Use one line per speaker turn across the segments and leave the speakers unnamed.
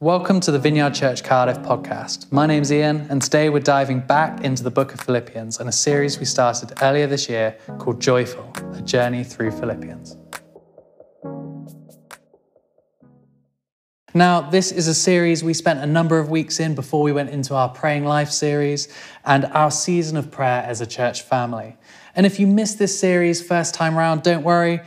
Welcome to the Vineyard Church Cardiff podcast. My name's Ian, and today we're diving back into the book of Philippians and a series we started earlier this year called Joyful A Journey Through Philippians. Now, this is a series we spent a number of weeks in before we went into our Praying Life series and our season of prayer as a church family. And if you missed this series first time around, don't worry.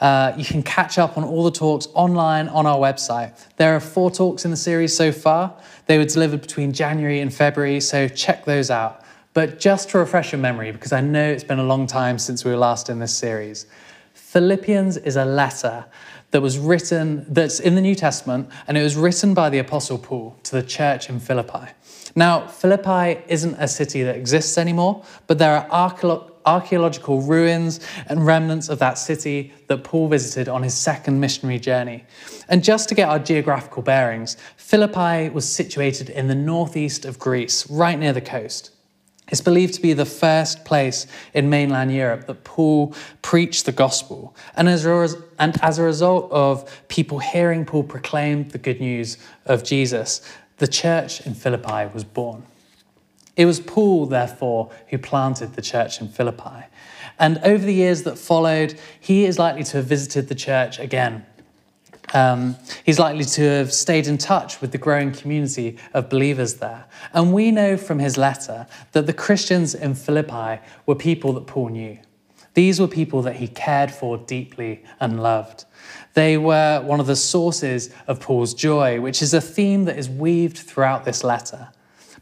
Uh, you can catch up on all the talks online on our website. There are four talks in the series so far. They were delivered between January and February, so check those out. But just to refresh your memory, because I know it's been a long time since we were last in this series, Philippians is a letter that was written, that's in the New Testament, and it was written by the Apostle Paul to the church in Philippi. Now, Philippi isn't a city that exists anymore, but there are archaeological archaeological ruins and remnants of that city that Paul visited on his second missionary journey. And just to get our geographical bearings, Philippi was situated in the northeast of Greece, right near the coast. It's believed to be the first place in mainland Europe that Paul preached the gospel. And as, a, and as a result of people hearing Paul proclaim the good news of Jesus, the church in Philippi was born. It was Paul, therefore, who planted the church in Philippi. And over the years that followed, he is likely to have visited the church again. Um, he's likely to have stayed in touch with the growing community of believers there. And we know from his letter that the Christians in Philippi were people that Paul knew. These were people that he cared for deeply and loved. They were one of the sources of Paul's joy, which is a theme that is weaved throughout this letter.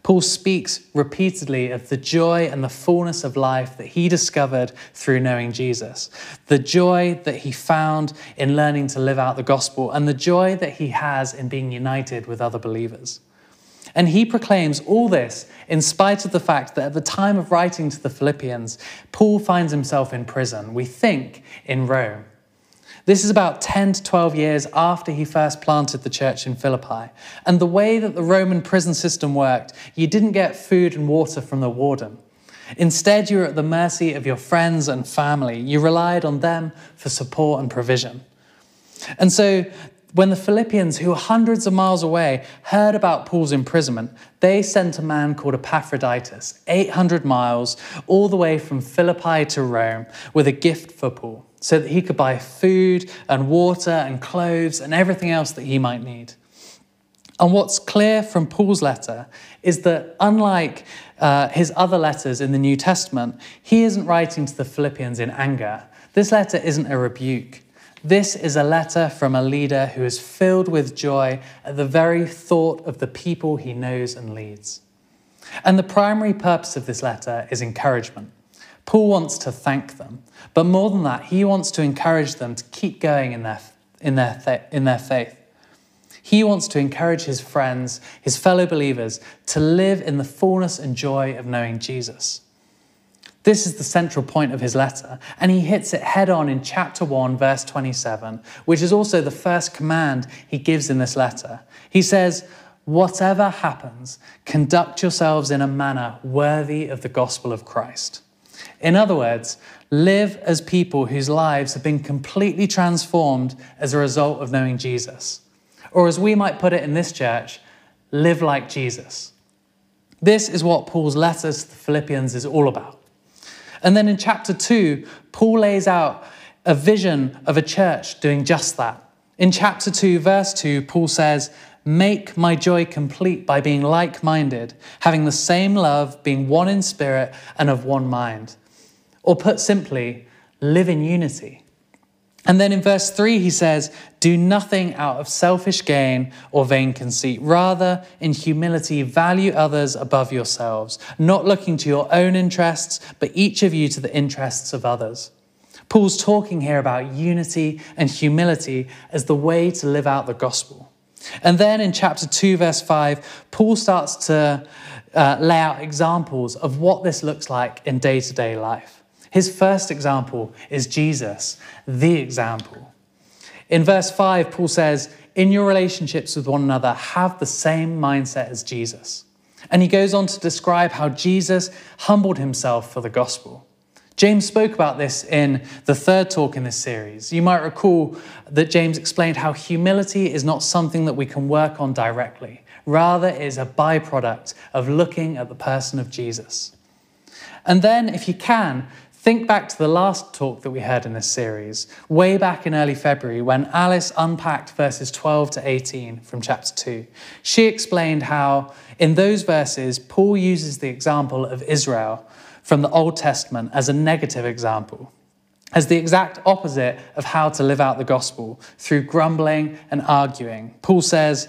Paul speaks repeatedly of the joy and the fullness of life that he discovered through knowing Jesus, the joy that he found in learning to live out the gospel, and the joy that he has in being united with other believers. And he proclaims all this in spite of the fact that at the time of writing to the Philippians, Paul finds himself in prison, we think in Rome. This is about 10 to 12 years after he first planted the church in Philippi. And the way that the Roman prison system worked, you didn't get food and water from the warden. Instead, you were at the mercy of your friends and family. You relied on them for support and provision. And so, when the Philippians, who were hundreds of miles away, heard about Paul's imprisonment, they sent a man called Epaphroditus, 800 miles, all the way from Philippi to Rome, with a gift for Paul so that he could buy food and water and clothes and everything else that he might need. And what's clear from Paul's letter is that, unlike uh, his other letters in the New Testament, he isn't writing to the Philippians in anger. This letter isn't a rebuke. This is a letter from a leader who is filled with joy at the very thought of the people he knows and leads. And the primary purpose of this letter is encouragement. Paul wants to thank them, but more than that, he wants to encourage them to keep going in their, in their, in their faith. He wants to encourage his friends, his fellow believers, to live in the fullness and joy of knowing Jesus. This is the central point of his letter, and he hits it head on in chapter 1, verse 27, which is also the first command he gives in this letter. He says, Whatever happens, conduct yourselves in a manner worthy of the gospel of Christ. In other words, live as people whose lives have been completely transformed as a result of knowing Jesus. Or as we might put it in this church, live like Jesus. This is what Paul's letters to the Philippians is all about. And then in chapter 2, Paul lays out a vision of a church doing just that. In chapter 2, verse 2, Paul says, Make my joy complete by being like minded, having the same love, being one in spirit and of one mind. Or put simply, live in unity. And then in verse 3, he says, Do nothing out of selfish gain or vain conceit. Rather, in humility, value others above yourselves, not looking to your own interests, but each of you to the interests of others. Paul's talking here about unity and humility as the way to live out the gospel. And then in chapter 2, verse 5, Paul starts to uh, lay out examples of what this looks like in day to day life. His first example is Jesus, the example. In verse 5, Paul says, In your relationships with one another, have the same mindset as Jesus. And he goes on to describe how Jesus humbled himself for the gospel. James spoke about this in the third talk in this series. You might recall that James explained how humility is not something that we can work on directly, rather, it is a byproduct of looking at the person of Jesus. And then, if you can, think back to the last talk that we heard in this series, way back in early February, when Alice unpacked verses 12 to 18 from chapter 2. She explained how, in those verses, Paul uses the example of Israel from the Old Testament as a negative example, as the exact opposite of how to live out the gospel through grumbling and arguing. Paul says,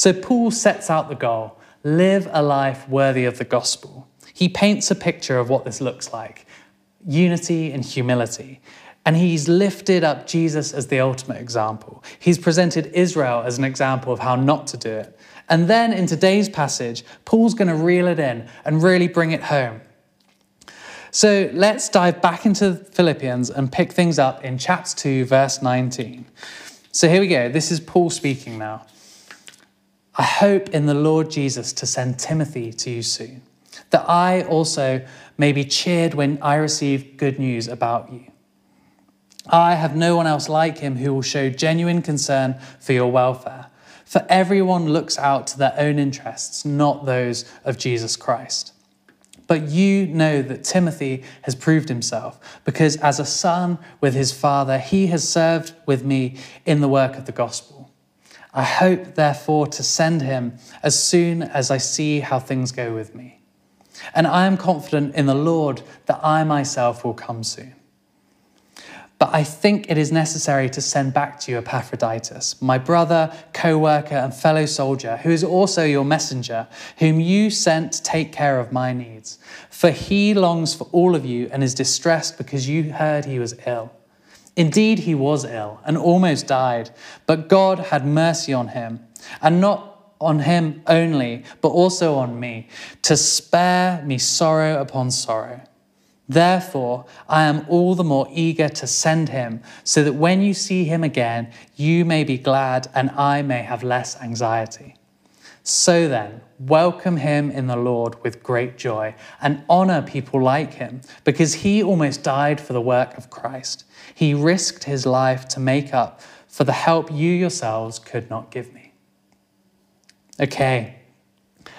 So Paul sets out the goal live a life worthy of the gospel. He paints a picture of what this looks like unity and humility. And he's lifted up Jesus as the ultimate example. He's presented Israel as an example of how not to do it. And then in today's passage, Paul's going to reel it in and really bring it home. So let's dive back into Philippians and pick things up in chapter 2, verse 19. So here we go. This is Paul speaking now. I hope in the Lord Jesus to send Timothy to you soon, that I also may be cheered when I receive good news about you. I have no one else like him who will show genuine concern for your welfare, for everyone looks out to their own interests, not those of Jesus Christ. But you know that Timothy has proved himself, because as a son with his father, he has served with me in the work of the gospel. I hope, therefore, to send him as soon as I see how things go with me. And I am confident in the Lord that I myself will come soon. But I think it is necessary to send back to you Epaphroditus, my brother, co worker, and fellow soldier, who is also your messenger, whom you sent to take care of my needs. For he longs for all of you and is distressed because you heard he was ill. Indeed, he was ill and almost died, but God had mercy on him, and not on him only, but also on me, to spare me sorrow upon sorrow. Therefore, I am all the more eager to send him, so that when you see him again, you may be glad and I may have less anxiety. So then, welcome him in the Lord with great joy and honor people like him, because he almost died for the work of Christ. He risked his life to make up for the help you yourselves could not give me. Okay.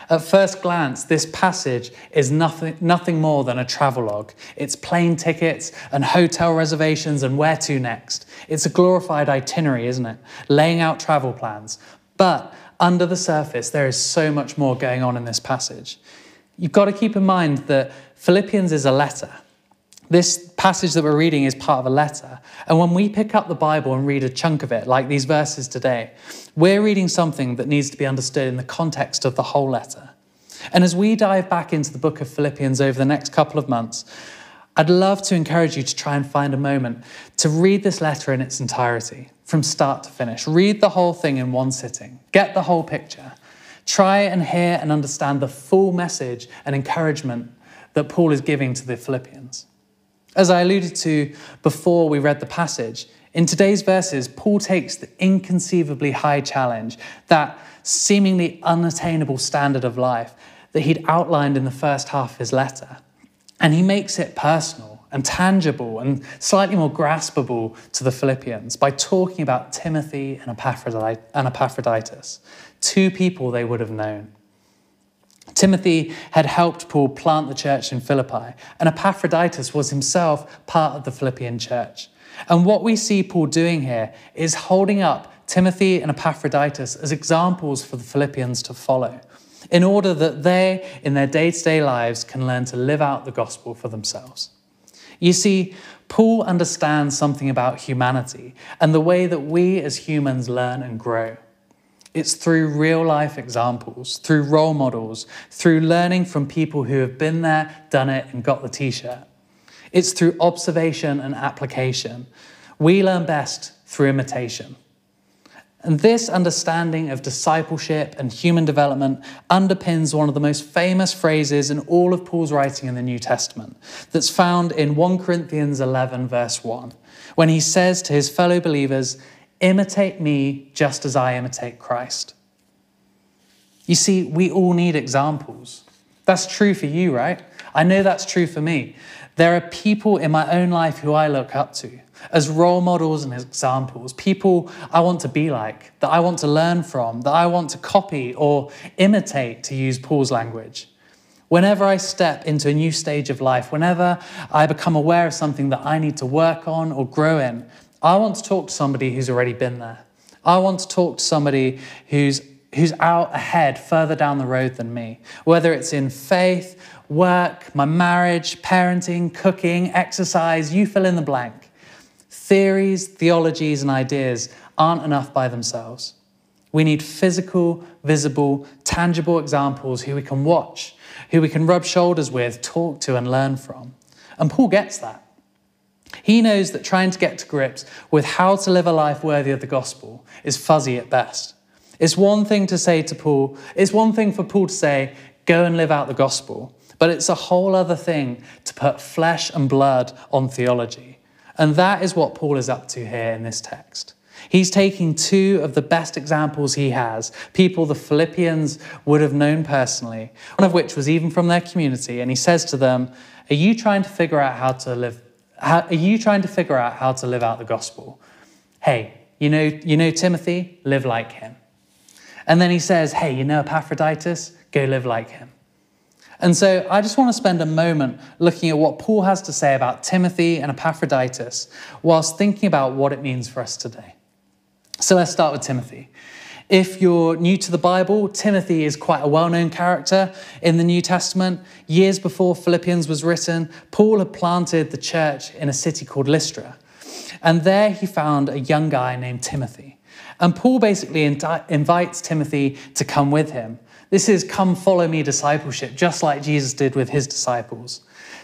At first glance, this passage is nothing, nothing more than a travelogue. It's plane tickets and hotel reservations and where to next. It's a glorified itinerary, isn't it? Laying out travel plans. But under the surface, there is so much more going on in this passage. You've got to keep in mind that Philippians is a letter. This passage that we're reading is part of a letter. And when we pick up the Bible and read a chunk of it, like these verses today, we're reading something that needs to be understood in the context of the whole letter. And as we dive back into the book of Philippians over the next couple of months, I'd love to encourage you to try and find a moment to read this letter in its entirety, from start to finish. Read the whole thing in one sitting, get the whole picture. Try and hear and understand the full message and encouragement that Paul is giving to the Philippians. As I alluded to before we read the passage, in today's verses, Paul takes the inconceivably high challenge, that seemingly unattainable standard of life that he'd outlined in the first half of his letter, and he makes it personal and tangible and slightly more graspable to the Philippians by talking about Timothy and Epaphroditus, two people they would have known. Timothy had helped Paul plant the church in Philippi, and Epaphroditus was himself part of the Philippian church. And what we see Paul doing here is holding up Timothy and Epaphroditus as examples for the Philippians to follow, in order that they, in their day to day lives, can learn to live out the gospel for themselves. You see, Paul understands something about humanity and the way that we as humans learn and grow. It's through real life examples, through role models, through learning from people who have been there, done it, and got the t shirt. It's through observation and application. We learn best through imitation. And this understanding of discipleship and human development underpins one of the most famous phrases in all of Paul's writing in the New Testament, that's found in 1 Corinthians 11, verse 1, when he says to his fellow believers, Imitate me just as I imitate Christ. You see, we all need examples. That's true for you, right? I know that's true for me. There are people in my own life who I look up to as role models and examples, people I want to be like, that I want to learn from, that I want to copy or imitate, to use Paul's language. Whenever I step into a new stage of life, whenever I become aware of something that I need to work on or grow in, I want to talk to somebody who's already been there. I want to talk to somebody who's, who's out ahead, further down the road than me, whether it's in faith, work, my marriage, parenting, cooking, exercise, you fill in the blank. Theories, theologies, and ideas aren't enough by themselves. We need physical, visible, tangible examples who we can watch, who we can rub shoulders with, talk to, and learn from. And Paul gets that. He knows that trying to get to grips with how to live a life worthy of the gospel is fuzzy at best. It's one thing to say to Paul, it's one thing for Paul to say, go and live out the gospel, but it's a whole other thing to put flesh and blood on theology. And that is what Paul is up to here in this text. He's taking two of the best examples he has, people the Philippians would have known personally, one of which was even from their community, and he says to them, Are you trying to figure out how to live? How, are you trying to figure out how to live out the gospel? Hey, you know, you know Timothy, live like him. And then he says, Hey, you know Epaphroditus, go live like him. And so I just want to spend a moment looking at what Paul has to say about Timothy and Epaphroditus whilst thinking about what it means for us today. So let's start with Timothy. If you're new to the Bible, Timothy is quite a well known character in the New Testament. Years before Philippians was written, Paul had planted the church in a city called Lystra. And there he found a young guy named Timothy. And Paul basically invites Timothy to come with him. This is come follow me discipleship, just like Jesus did with his disciples.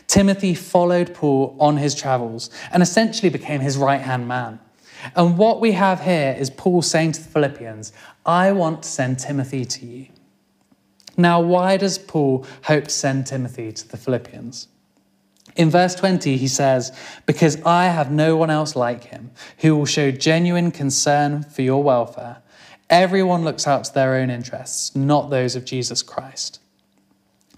Timothy followed Paul on his travels and essentially became his right hand man. And what we have here is Paul saying to the Philippians, I want to send Timothy to you. Now, why does Paul hope to send Timothy to the Philippians? In verse 20, he says, Because I have no one else like him who will show genuine concern for your welfare Everyone looks out to their own interests, not those of Jesus Christ.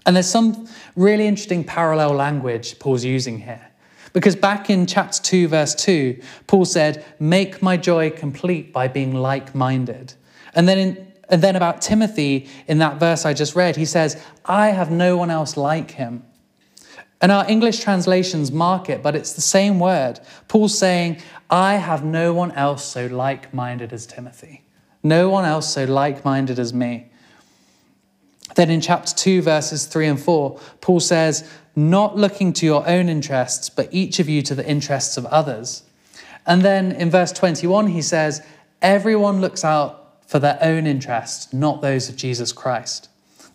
And there's some really interesting parallel language Paul's using here. Because back in chapter 2, verse 2, Paul said, Make my joy complete by being like minded. And then, and then about Timothy, in that verse I just read, he says, I have no one else like him. And our English translations mark it, but it's the same word. Paul's saying, I have no one else so like minded as Timothy. No one else so like minded as me. Then in chapter 2, verses 3 and 4, Paul says, Not looking to your own interests, but each of you to the interests of others. And then in verse 21, he says, Everyone looks out for their own interests, not those of Jesus Christ.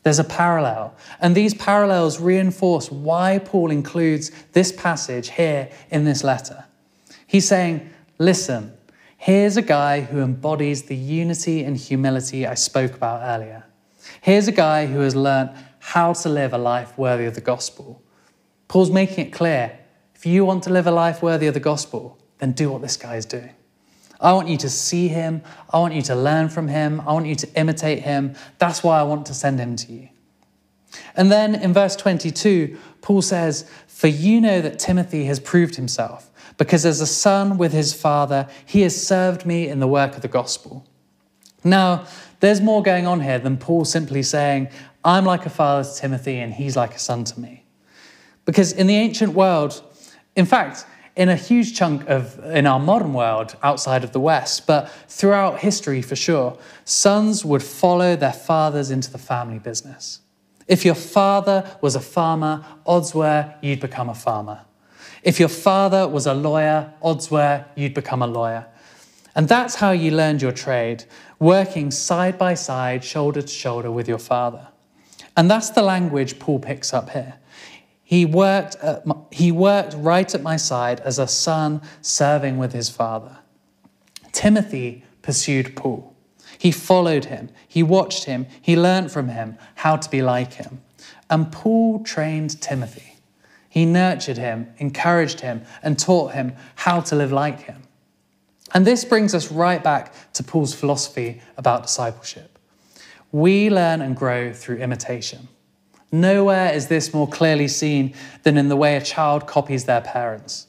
There's a parallel. And these parallels reinforce why Paul includes this passage here in this letter. He's saying, Listen, Here's a guy who embodies the unity and humility I spoke about earlier. Here's a guy who has learnt how to live a life worthy of the gospel. Paul's making it clear if you want to live a life worthy of the gospel, then do what this guy is doing. I want you to see him. I want you to learn from him. I want you to imitate him. That's why I want to send him to you. And then in verse 22, Paul says, For you know that Timothy has proved himself because as a son with his father, he has served me in the work of the gospel. Now, there's more going on here than Paul simply saying, I'm like a father to Timothy and he's like a son to me. Because in the ancient world, in fact, in a huge chunk of in our modern world outside of the West, but throughout history for sure, sons would follow their fathers into the family business. If your father was a farmer, odds were you'd become a farmer. If your father was a lawyer, odds were you'd become a lawyer. And that's how you learned your trade, working side by side, shoulder to shoulder with your father. And that's the language Paul picks up here. He worked, he worked right at my side as a son serving with his father. Timothy pursued Paul. He followed him, he watched him, he learned from him how to be like him. And Paul trained Timothy. He nurtured him, encouraged him, and taught him how to live like him. And this brings us right back to Paul's philosophy about discipleship. We learn and grow through imitation. Nowhere is this more clearly seen than in the way a child copies their parents.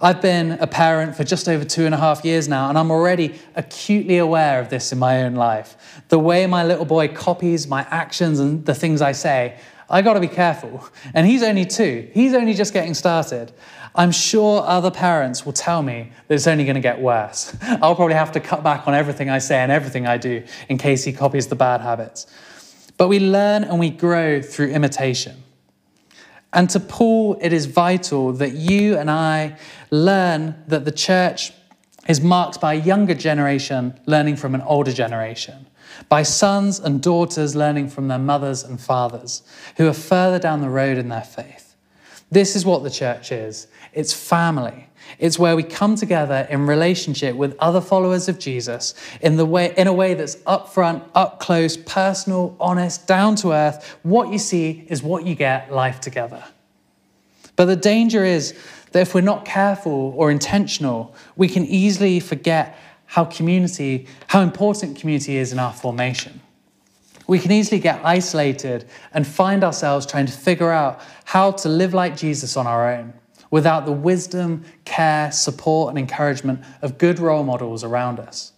I've been a parent for just over two and a half years now, and I'm already acutely aware of this in my own life. The way my little boy copies my actions and the things I say, I gotta be careful. And he's only two, he's only just getting started. I'm sure other parents will tell me that it's only gonna get worse. I'll probably have to cut back on everything I say and everything I do in case he copies the bad habits. But we learn and we grow through imitation. And to Paul, it is vital that you and I learn that the church is marked by a younger generation learning from an older generation, by sons and daughters learning from their mothers and fathers who are further down the road in their faith. This is what the church is it's family. It's where we come together in relationship with other followers of Jesus in, the way, in a way that's upfront, up close, personal, honest, down to earth. What you see is what you get life together. But the danger is that if we're not careful or intentional, we can easily forget how community, how important community is in our formation. We can easily get isolated and find ourselves trying to figure out how to live like Jesus on our own without the wisdom, care, support, and encouragement of good role models around us.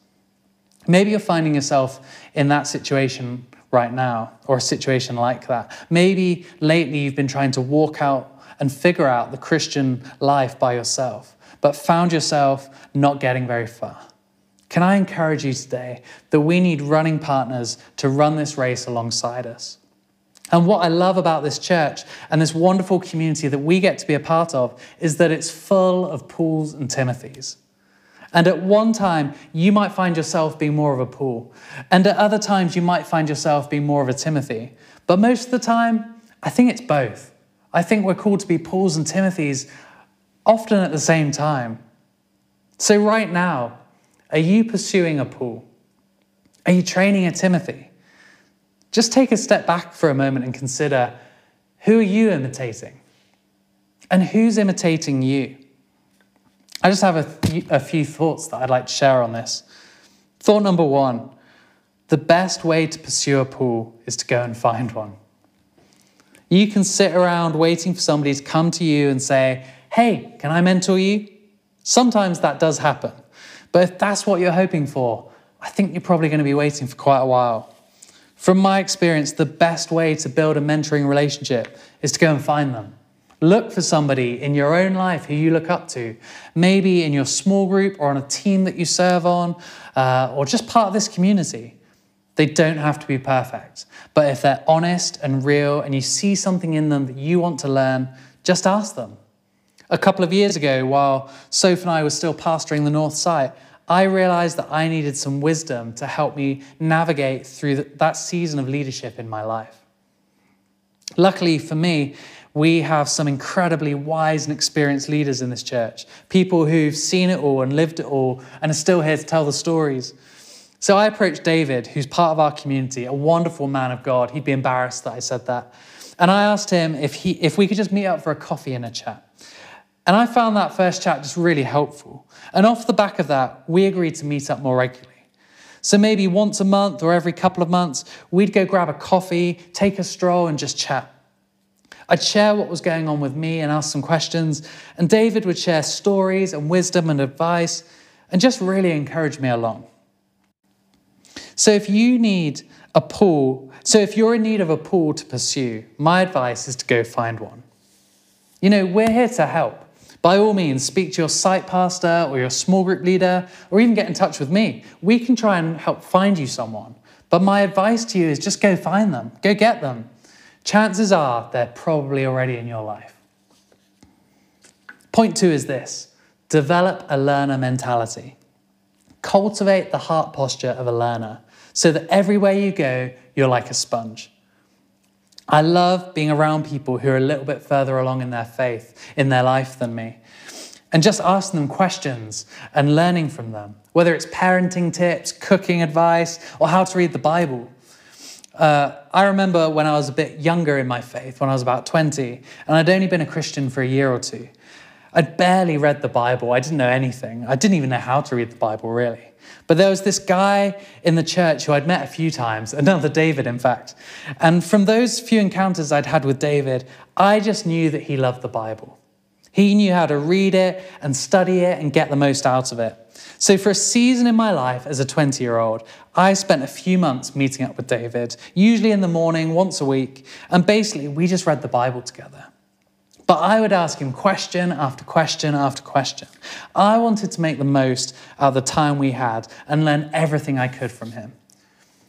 Maybe you're finding yourself in that situation right now, or a situation like that. Maybe lately you've been trying to walk out and figure out the Christian life by yourself, but found yourself not getting very far. Can I encourage you today that we need running partners to run this race alongside us? And what I love about this church and this wonderful community that we get to be a part of is that it's full of Pauls and Timothys. And at one time, you might find yourself being more of a Paul. And at other times, you might find yourself being more of a Timothy. But most of the time, I think it's both. I think we're called to be Pauls and Timothys often at the same time. So, right now, are you pursuing a Paul? Are you training a Timothy? Just take a step back for a moment and consider who are you imitating? And who's imitating you? I just have a, th- a few thoughts that I'd like to share on this. Thought number one the best way to pursue a Paul is to go and find one. You can sit around waiting for somebody to come to you and say, Hey, can I mentor you? Sometimes that does happen. But if that's what you're hoping for, I think you're probably going to be waiting for quite a while. From my experience, the best way to build a mentoring relationship is to go and find them. Look for somebody in your own life who you look up to, maybe in your small group or on a team that you serve on, uh, or just part of this community. They don't have to be perfect, but if they're honest and real and you see something in them that you want to learn, just ask them. A couple of years ago, while Soph and I were still pastoring the North Site, I realized that I needed some wisdom to help me navigate through that season of leadership in my life. Luckily for me, we have some incredibly wise and experienced leaders in this church, people who've seen it all and lived it all and are still here to tell the stories. So I approached David, who's part of our community, a wonderful man of God. He'd be embarrassed that I said that. And I asked him if, he, if we could just meet up for a coffee and a chat. And I found that first chat just really helpful. And off the back of that, we agreed to meet up more regularly. So maybe once a month or every couple of months, we'd go grab a coffee, take a stroll, and just chat. I'd share what was going on with me and ask some questions, and David would share stories and wisdom and advice and just really encourage me along. So if you need a Paul, so if you're in need of a Paul to pursue, my advice is to go find one. You know, we're here to help. By all means, speak to your site pastor or your small group leader, or even get in touch with me. We can try and help find you someone. But my advice to you is just go find them, go get them. Chances are they're probably already in your life. Point two is this develop a learner mentality. Cultivate the heart posture of a learner so that everywhere you go, you're like a sponge. I love being around people who are a little bit further along in their faith, in their life than me, and just asking them questions and learning from them, whether it's parenting tips, cooking advice, or how to read the Bible. Uh, I remember when I was a bit younger in my faith, when I was about 20, and I'd only been a Christian for a year or two. I'd barely read the Bible. I didn't know anything. I didn't even know how to read the Bible, really. But there was this guy in the church who I'd met a few times, another David, in fact. And from those few encounters I'd had with David, I just knew that he loved the Bible. He knew how to read it and study it and get the most out of it. So, for a season in my life as a 20 year old, I spent a few months meeting up with David, usually in the morning, once a week, and basically we just read the Bible together. But I would ask him question after question after question. I wanted to make the most out of the time we had and learn everything I could from him.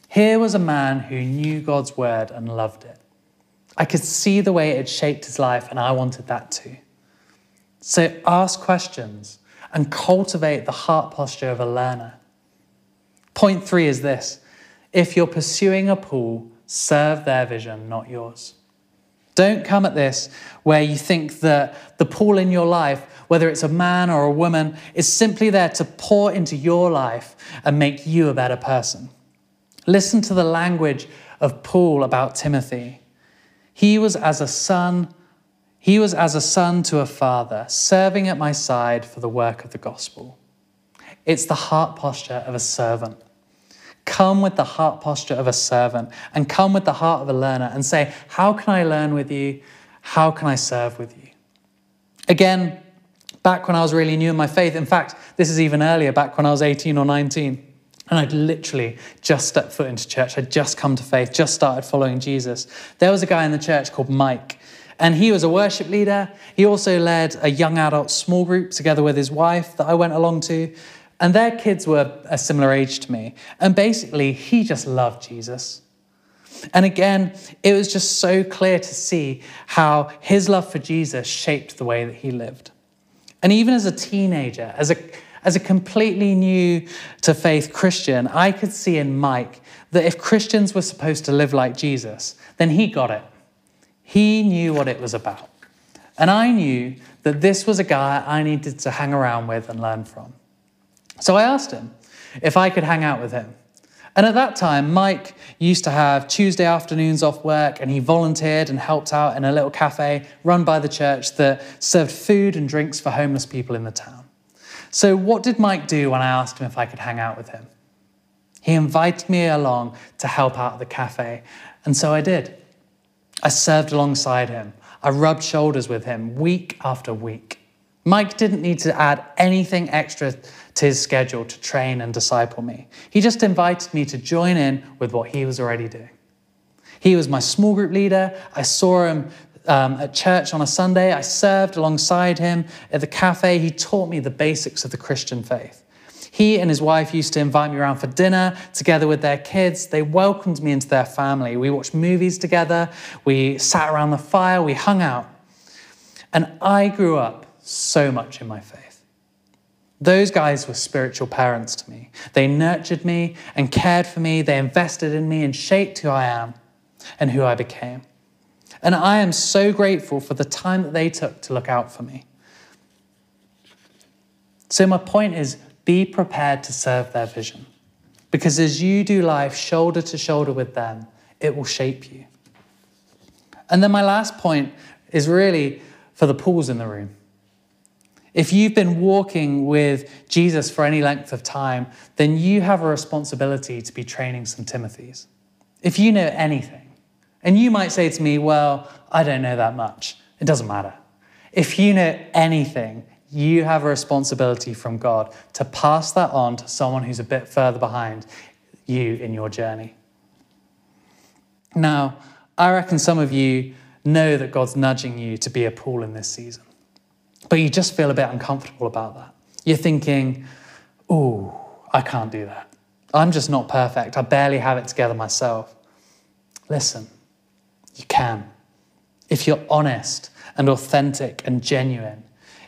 Here was a man who knew God's word and loved it. I could see the way it shaped his life, and I wanted that too. So ask questions and cultivate the heart posture of a learner. Point three is this if you're pursuing a Paul, serve their vision, not yours. Don't come at this where you think that the Paul in your life, whether it's a man or a woman, is simply there to pour into your life and make you a better person. Listen to the language of Paul about Timothy. He was as a son, he was as a son to a father, serving at my side for the work of the gospel. It's the heart posture of a servant. Come with the heart posture of a servant and come with the heart of a learner and say, How can I learn with you? How can I serve with you? Again, back when I was really new in my faith, in fact, this is even earlier, back when I was 18 or 19, and I'd literally just stepped foot into church. I'd just come to faith, just started following Jesus. There was a guy in the church called Mike, and he was a worship leader. He also led a young adult small group together with his wife that I went along to. And their kids were a similar age to me. And basically, he just loved Jesus. And again, it was just so clear to see how his love for Jesus shaped the way that he lived. And even as a teenager, as a, as a completely new to faith Christian, I could see in Mike that if Christians were supposed to live like Jesus, then he got it. He knew what it was about. And I knew that this was a guy I needed to hang around with and learn from. So I asked him if I could hang out with him. And at that time, Mike used to have Tuesday afternoons off work, and he volunteered and helped out in a little cafe run by the church that served food and drinks for homeless people in the town. So, what did Mike do when I asked him if I could hang out with him? He invited me along to help out at the cafe, and so I did. I served alongside him. I rubbed shoulders with him week after week. Mike didn't need to add anything extra to his schedule to train and disciple me. He just invited me to join in with what he was already doing. He was my small group leader. I saw him um, at church on a Sunday. I served alongside him at the cafe. He taught me the basics of the Christian faith. He and his wife used to invite me around for dinner together with their kids. They welcomed me into their family. We watched movies together. We sat around the fire. We hung out. And I grew up so much in my faith. Those guys were spiritual parents to me. They nurtured me and cared for me. They invested in me and shaped who I am and who I became. And I am so grateful for the time that they took to look out for me. So, my point is be prepared to serve their vision. Because as you do life shoulder to shoulder with them, it will shape you. And then my last point is really for the Pauls in the room. If you've been walking with Jesus for any length of time, then you have a responsibility to be training some Timothys. If you know anything, and you might say to me, Well, I don't know that much, it doesn't matter. If you know anything, you have a responsibility from God to pass that on to someone who's a bit further behind you in your journey. Now, I reckon some of you know that God's nudging you to be a Paul in this season but you just feel a bit uncomfortable about that. You're thinking, oh, I can't do that. I'm just not perfect. I barely have it together myself. Listen, you can. If you're honest and authentic and genuine,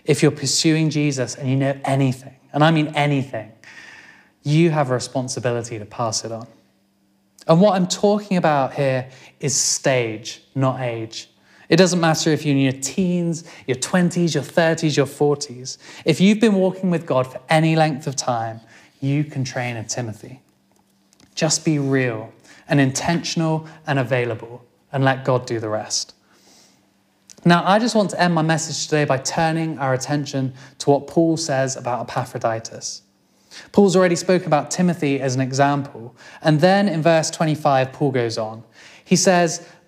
if you're pursuing Jesus and you know anything, and I mean anything, you have a responsibility to pass it on. And what I'm talking about here is stage, not age. It doesn't matter if you're in your teens, your 20s, your 30s, your 40s. If you've been walking with God for any length of time, you can train a Timothy. Just be real and intentional and available and let God do the rest. Now, I just want to end my message today by turning our attention to what Paul says about Epaphroditus. Paul's already spoken about Timothy as an example. And then in verse 25, Paul goes on. He says,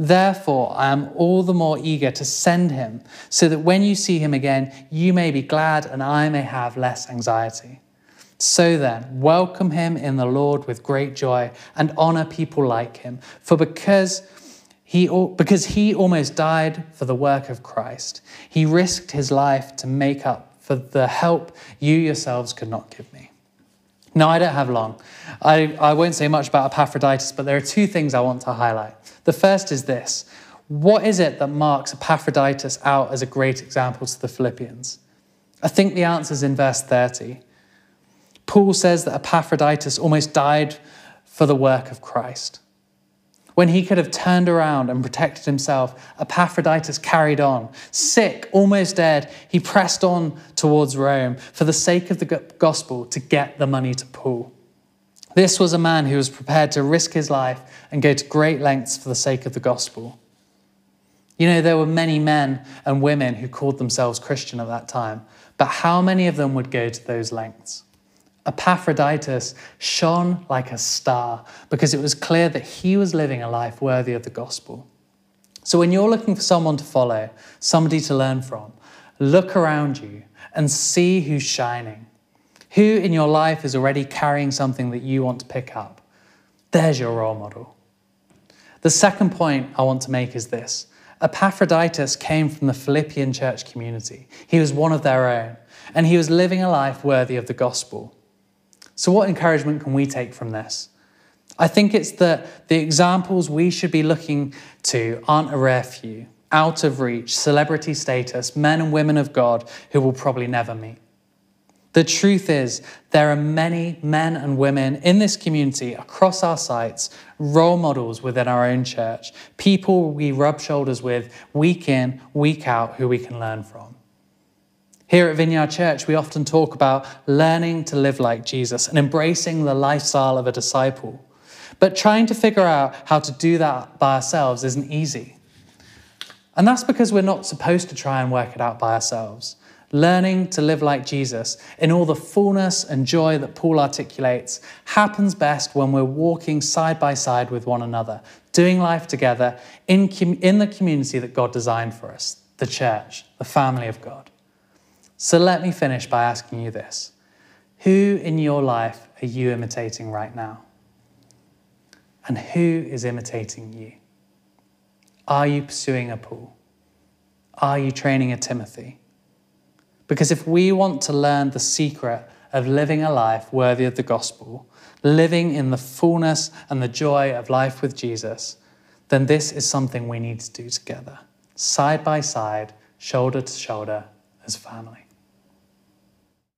Therefore, I am all the more eager to send him, so that when you see him again, you may be glad and I may have less anxiety. So then, welcome him in the Lord with great joy and honor people like him, for because he, because he almost died for the work of Christ. He risked his life to make up for the help you yourselves could not give me. Now, I don't have long. I, I won't say much about Epaphroditus, but there are two things I want to highlight. The first is this What is it that marks Epaphroditus out as a great example to the Philippians? I think the answer is in verse 30. Paul says that Epaphroditus almost died for the work of Christ. When he could have turned around and protected himself, Epaphroditus carried on. Sick, almost dead, he pressed on towards Rome for the sake of the gospel to get the money to Paul. This was a man who was prepared to risk his life and go to great lengths for the sake of the gospel. You know, there were many men and women who called themselves Christian at that time, but how many of them would go to those lengths? Epaphroditus shone like a star because it was clear that he was living a life worthy of the gospel. So when you're looking for someone to follow, somebody to learn from, look around you and see who's shining. Who in your life is already carrying something that you want to pick up? There's your role model. The second point I want to make is this Epaphroditus came from the Philippian church community. He was one of their own, and he was living a life worthy of the gospel. So, what encouragement can we take from this? I think it's that the examples we should be looking to aren't a rare few, out of reach, celebrity status, men and women of God who we'll probably never meet. The truth is, there are many men and women in this community across our sites, role models within our own church, people we rub shoulders with week in, week out, who we can learn from. Here at Vineyard Church, we often talk about learning to live like Jesus and embracing the lifestyle of a disciple. But trying to figure out how to do that by ourselves isn't easy. And that's because we're not supposed to try and work it out by ourselves. Learning to live like Jesus in all the fullness and joy that Paul articulates happens best when we're walking side by side with one another, doing life together in, in the community that God designed for us the church, the family of God. So let me finish by asking you this Who in your life are you imitating right now? And who is imitating you? Are you pursuing a Paul? Are you training a Timothy? Because if we want to learn the secret of living a life worthy of the gospel, living in the fullness and the joy of life with Jesus, then this is something we need to do together, side by side, shoulder to shoulder, as family.